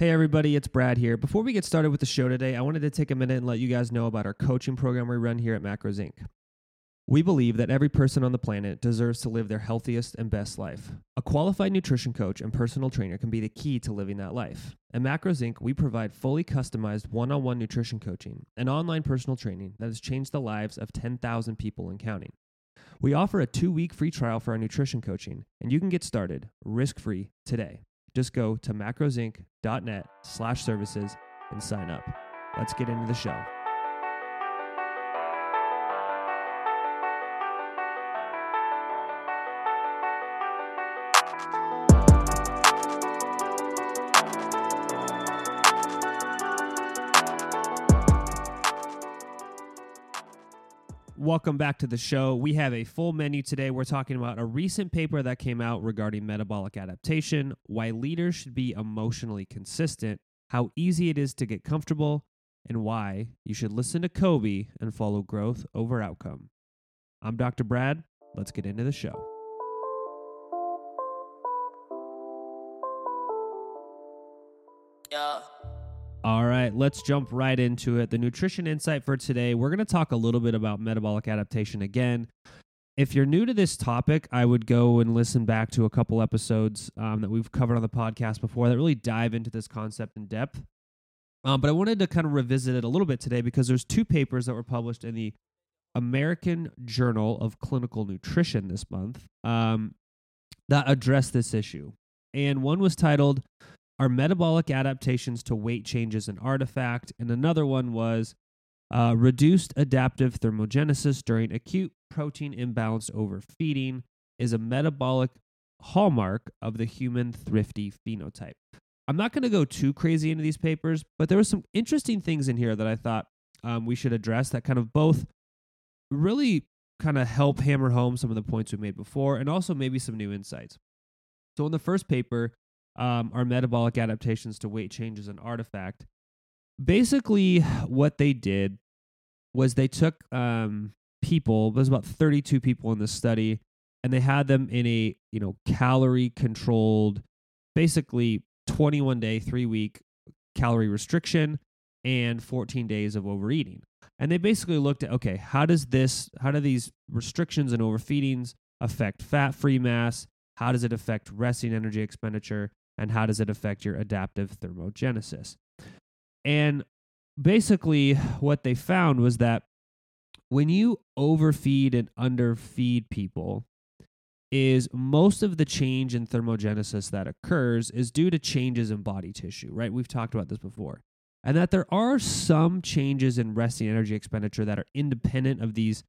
Hey, everybody, it's Brad here. Before we get started with the show today, I wanted to take a minute and let you guys know about our coaching program we run here at Macros Inc. We believe that every person on the planet deserves to live their healthiest and best life. A qualified nutrition coach and personal trainer can be the key to living that life. At Macros Inc., we provide fully customized one on one nutrition coaching and online personal training that has changed the lives of 10,000 people and counting. We offer a two week free trial for our nutrition coaching, and you can get started risk free today. Just go to macrosinc.net slash services and sign up. Let's get into the show. Welcome back to the show. We have a full menu today. We're talking about a recent paper that came out regarding metabolic adaptation, why leaders should be emotionally consistent, how easy it is to get comfortable, and why you should listen to Kobe and follow growth over outcome. I'm Dr. Brad. Let's get into the show. All right, let's jump right into it. The nutrition insight for today, we're going to talk a little bit about metabolic adaptation again. If you're new to this topic, I would go and listen back to a couple episodes um, that we've covered on the podcast before that really dive into this concept in depth. Um, but I wanted to kind of revisit it a little bit today because there's two papers that were published in the American Journal of Clinical Nutrition this month um, that address this issue. And one was titled are metabolic adaptations to weight changes an artifact? And another one was uh, reduced adaptive thermogenesis during acute protein imbalance overfeeding is a metabolic hallmark of the human thrifty phenotype. I'm not going to go too crazy into these papers, but there were some interesting things in here that I thought um, we should address that kind of both really kind of help hammer home some of the points we made before and also maybe some new insights. So, in the first paper, um, metabolic adaptations to weight change as an artifact. Basically, what they did was they took um, people. There's about 32 people in this study, and they had them in a you know calorie controlled, basically 21 day, three week calorie restriction and 14 days of overeating. And they basically looked at okay, how does this, how do these restrictions and overfeedings affect fat free mass? How does it affect resting energy expenditure? And how does it affect your adaptive thermogenesis. And basically, what they found was that when you overfeed and underfeed people, is most of the change in thermogenesis that occurs is due to changes in body tissue, right? We've talked about this before. And that there are some changes in resting energy expenditure that are independent of these,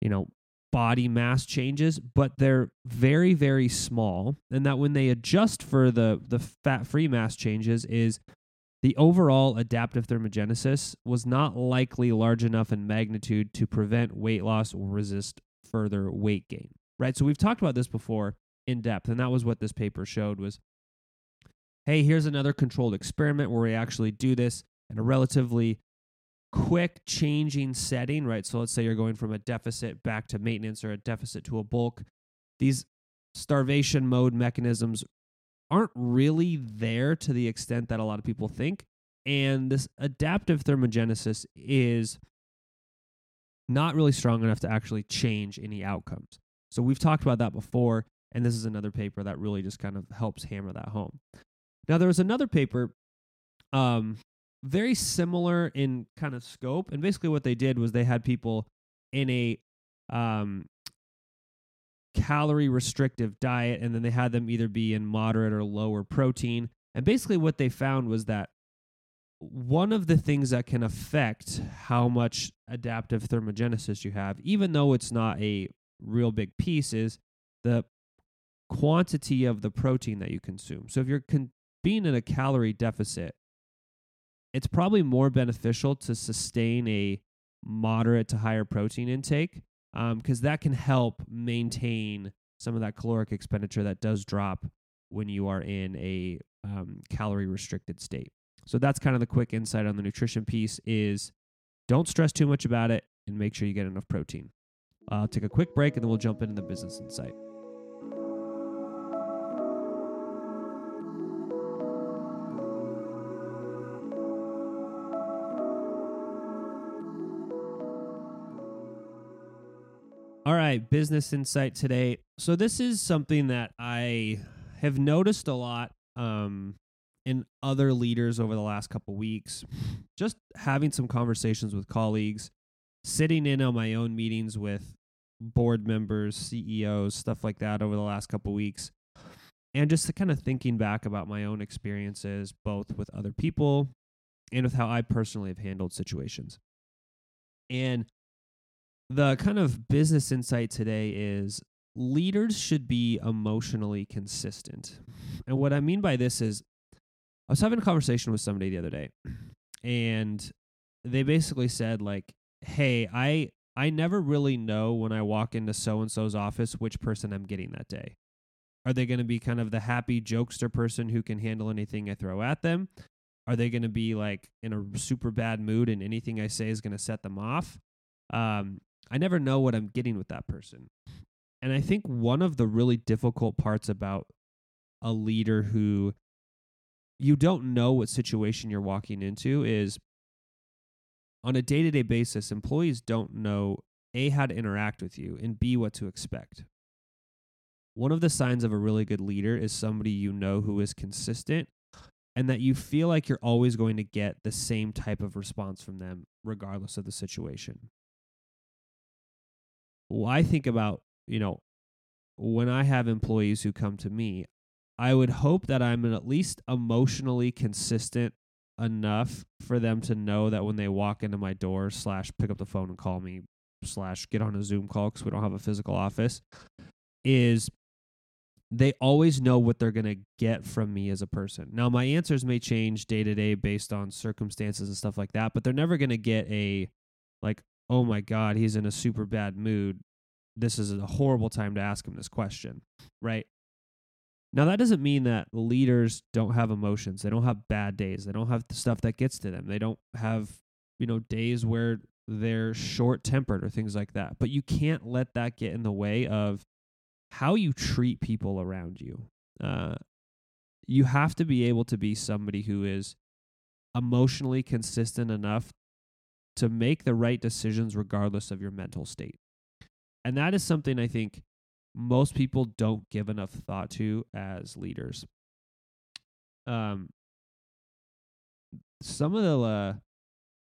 you know, body mass changes, but they're very, very small. And that when they adjust for the, the fat free mass changes, is the overall adaptive thermogenesis was not likely large enough in magnitude to prevent weight loss or resist further weight gain. Right? So we've talked about this before in depth, and that was what this paper showed was hey, here's another controlled experiment where we actually do this in a relatively quick changing setting, right? So let's say you're going from a deficit back to maintenance or a deficit to a bulk. These starvation mode mechanisms aren't really there to the extent that a lot of people think. And this adaptive thermogenesis is not really strong enough to actually change any outcomes. So we've talked about that before, and this is another paper that really just kind of helps hammer that home. Now, there was another paper um, very similar in kind of scope. And basically, what they did was they had people in a um, calorie restrictive diet, and then they had them either be in moderate or lower protein. And basically, what they found was that one of the things that can affect how much adaptive thermogenesis you have, even though it's not a real big piece, is the quantity of the protein that you consume. So if you're con- being in a calorie deficit, it's probably more beneficial to sustain a moderate to higher protein intake because um, that can help maintain some of that caloric expenditure that does drop when you are in a um, calorie restricted state. So that's kind of the quick insight on the nutrition piece is don't stress too much about it and make sure you get enough protein. I'll take a quick break and then we'll jump into the business insight. All right, business insight today. So this is something that I have noticed a lot um, in other leaders over the last couple weeks. Just having some conversations with colleagues, sitting in on my own meetings with board members, CEOs, stuff like that over the last couple weeks. And just kind of thinking back about my own experiences, both with other people and with how I personally have handled situations. And the kind of business insight today is leaders should be emotionally consistent. And what I mean by this is I was having a conversation with somebody the other day and they basically said like, "Hey, I I never really know when I walk into so and so's office which person I'm getting that day. Are they going to be kind of the happy jokester person who can handle anything I throw at them? Are they going to be like in a super bad mood and anything I say is going to set them off? Um, I never know what I'm getting with that person. And I think one of the really difficult parts about a leader who you don't know what situation you're walking into is on a day to day basis, employees don't know A, how to interact with you, and B, what to expect. One of the signs of a really good leader is somebody you know who is consistent and that you feel like you're always going to get the same type of response from them, regardless of the situation. I think about, you know, when I have employees who come to me, I would hope that I'm at least emotionally consistent enough for them to know that when they walk into my door slash pick up the phone and call me slash get on a zoom call because we don't have a physical office is they always know what they're going to get from me as a person. Now my answers may change day to day based on circumstances and stuff like that but they're never going to get a like oh my god he's in a super bad mood this is a horrible time to ask him this question right now, that doesn't mean that leaders don't have emotions. They don't have bad days. They don't have stuff that gets to them. They don't have, you know, days where they're short tempered or things like that. But you can't let that get in the way of how you treat people around you. Uh, you have to be able to be somebody who is emotionally consistent enough to make the right decisions regardless of your mental state. And that is something I think most people don't give enough thought to as leaders. Um, some of the uh,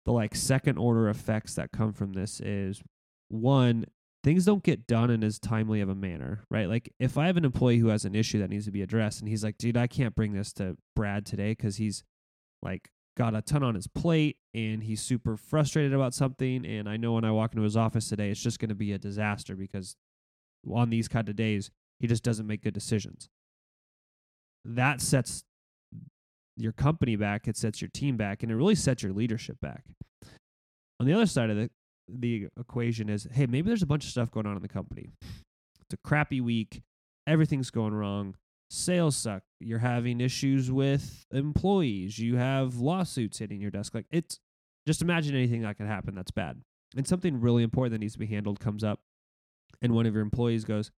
the like second order effects that come from this is one things don't get done in as timely of a manner, right? Like if I have an employee who has an issue that needs to be addressed and he's like, dude, I can't bring this to Brad today because he's like got a ton on his plate and he's super frustrated about something. And I know when I walk into his office today, it's just going to be a disaster because on these kind of days, he just doesn't make good decisions. That sets your company back, it sets your team back, and it really sets your leadership back. On the other side of the the equation is, hey, maybe there's a bunch of stuff going on in the company. It's a crappy week, everything's going wrong, sales suck, you're having issues with employees, you have lawsuits hitting your desk. Like it's just imagine anything that can happen that's bad. And something really important that needs to be handled comes up and one of your employees goes,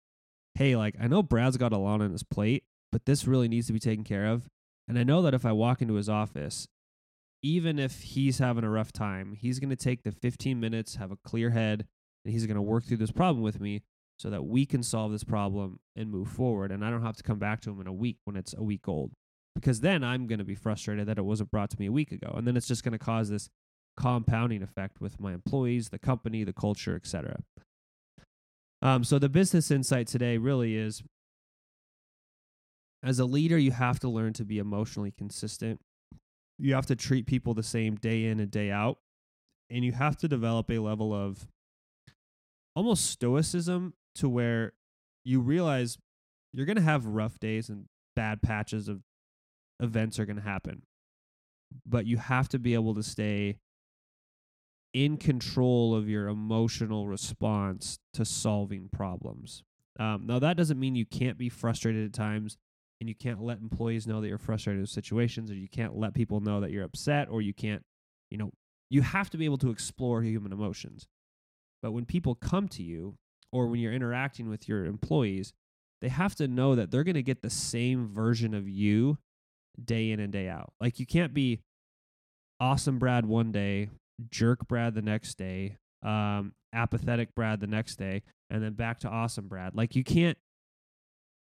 Hey, like, I know Brad's got a lot on his plate, but this really needs to be taken care of. And I know that if I walk into his office, even if he's having a rough time, he's going to take the 15 minutes, have a clear head, and he's going to work through this problem with me so that we can solve this problem and move forward. And I don't have to come back to them in a week when it's a week old because then I'm going to be frustrated that it wasn't brought to me a week ago. And then it's just going to cause this compounding effect with my employees, the company, the culture, etc. Um, so the business insight today really is as a leader, you have to learn to be emotionally consistent. You have to treat people the same day in and day out. And you have to develop a level of almost stoicism to where you realize you're going to have rough days and bad patches of events are going to happen. But you have to be able to stay in control of your emotional response to solving problems. Um, now, that doesn't mean you can't be frustrated at times and you can't let employees know that you're frustrated with situations or you can't let people know that you're upset or you can't, you know, you have to be able to explore human emotions. But when people come to you or when you're interacting with your employees, they have to know that they're going to get the same version of you day in and day out. Like you can't be awesome Brad one day jerk Brad the next day, um, apathetic Brad the next day and then back to awesome Brad. Like you can't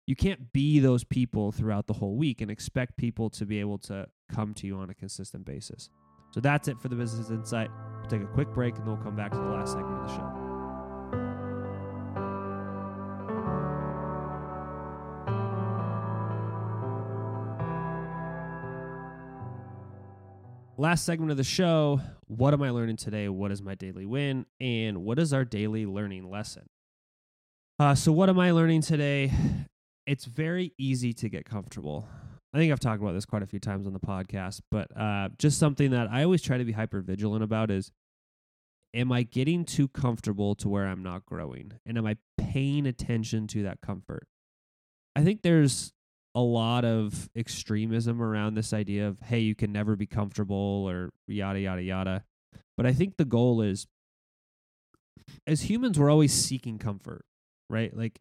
you can't be those people throughout the whole week and expect people to be able to come to you on a consistent basis. So that's it for the business insight. We'll take a quick break and then we'll come back to the last segment of the show. Last segment of the show. What am I learning today? What is my daily win? And what is our daily learning lesson? Uh, so, what am I learning today? It's very easy to get comfortable. I think I've talked about this quite a few times on the podcast, but uh, just something that I always try to be hyper vigilant about is am I getting too comfortable to where I'm not growing? And am I paying attention to that comfort? I think there's a lot of extremism around this idea of, hey, you can never be comfortable or yada, yada, yada. But I think the goal is as humans, we're always seeking comfort, right? Like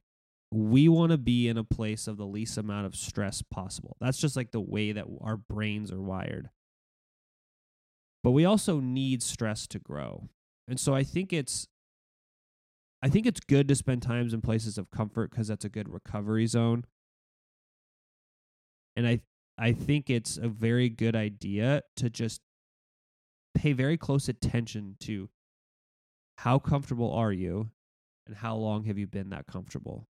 we want to be in a place of the least amount of stress possible. That's just like the way that our brains are wired. But we also need stress to grow. And so I think it's I think it's good to spend times in places of comfort cuz that's a good recovery zone. And I I think it's a very good idea to just pay very close attention to how comfortable are you and how long have you been that comfortable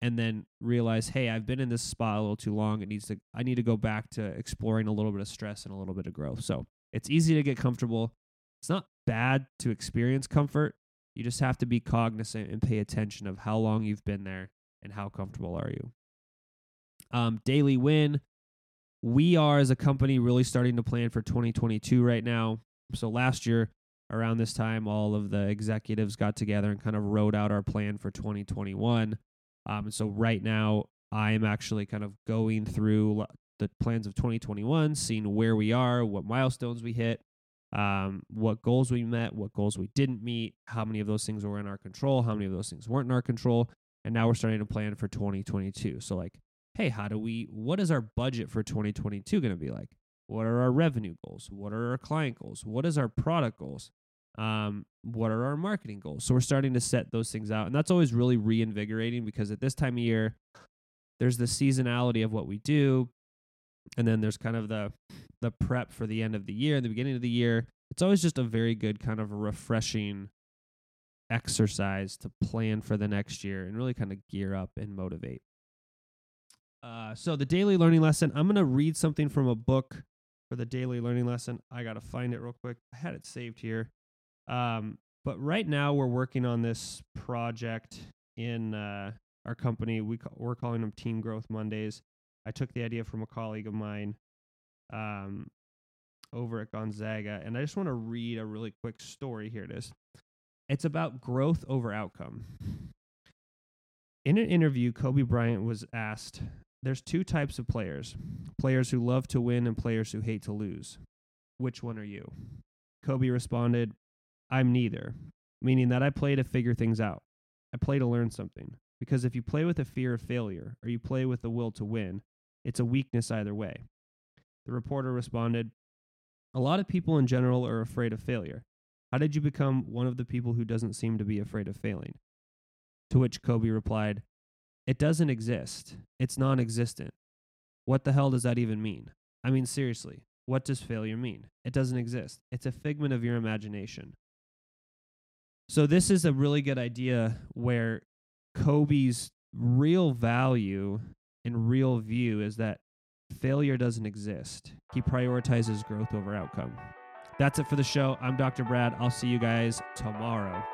and then realize, hey, I've been in this spot a little too long. It needs to I need to go back to exploring a little bit of stress and a little bit of growth. So it's easy to get comfortable. It's not bad to experience comfort. You just have to be cognizant and pay attention of how long you've been there and how comfortable are you. Um, daily win. We are as a company really starting to plan for 2022 right now. So last year around this time, all of the executives got together and kind of wrote out our plan for 2021. Um, so right now, I am actually kind of going through the plans of 2021, seeing where we are, what milestones we hit, um, what goals we met, what goals we didn't meet, how many of those things were in our control, how many of those things weren't in our control. And now we're starting to plan for 2022. So, like, hey, how do we, what is our budget for 2022 going to be like? What are our revenue goals? What are our client goals? What is our product goals? um, what are our marketing goals? So we're starting to set those things out. And that's always really reinvigorating because at this time of year, there's the seasonality of what we do. And then there's kind of the the prep for the end of the year, and the beginning of the year. It's always just a very good kind of refreshing exercise to plan for the next year and really kind of gear up and motivate. Uh, so the daily learning lesson, I'm to read something from a book for the daily learning lesson. I got to find it real quick. I had it saved here. Um, but right now we're working on this project in uh, our company. We ca- we're calling them Team Growth Mondays. I took the idea from a colleague of mine um, over at Gonzaga, and I just want to read a really quick story. Here it is. It's about growth over outcome. In an interview, Kobe Bryant was asked, There's two types of players players who love to win and players who hate to lose. Which one are you? Kobe responded, I'm neither, meaning that I play to figure things out. I play to learn something. Because if you play with a fear of failure or you play with the will to win, it's a weakness either way. The reporter responded, A lot of people in general are afraid of failure. How did you become one of the people who doesn't seem to be afraid of failing? To which Kobe replied, It doesn't exist. It's non existent. What the hell does that even mean? I mean, seriously, what does failure mean? It doesn't exist. It's a figment of your imagination. So this is a really good idea where Kobe's real value and real view is that failure doesn't exist. He prioritizes growth over outcome. That's it for the show. I'm Dr. Brad. I'll see you guys tomorrow.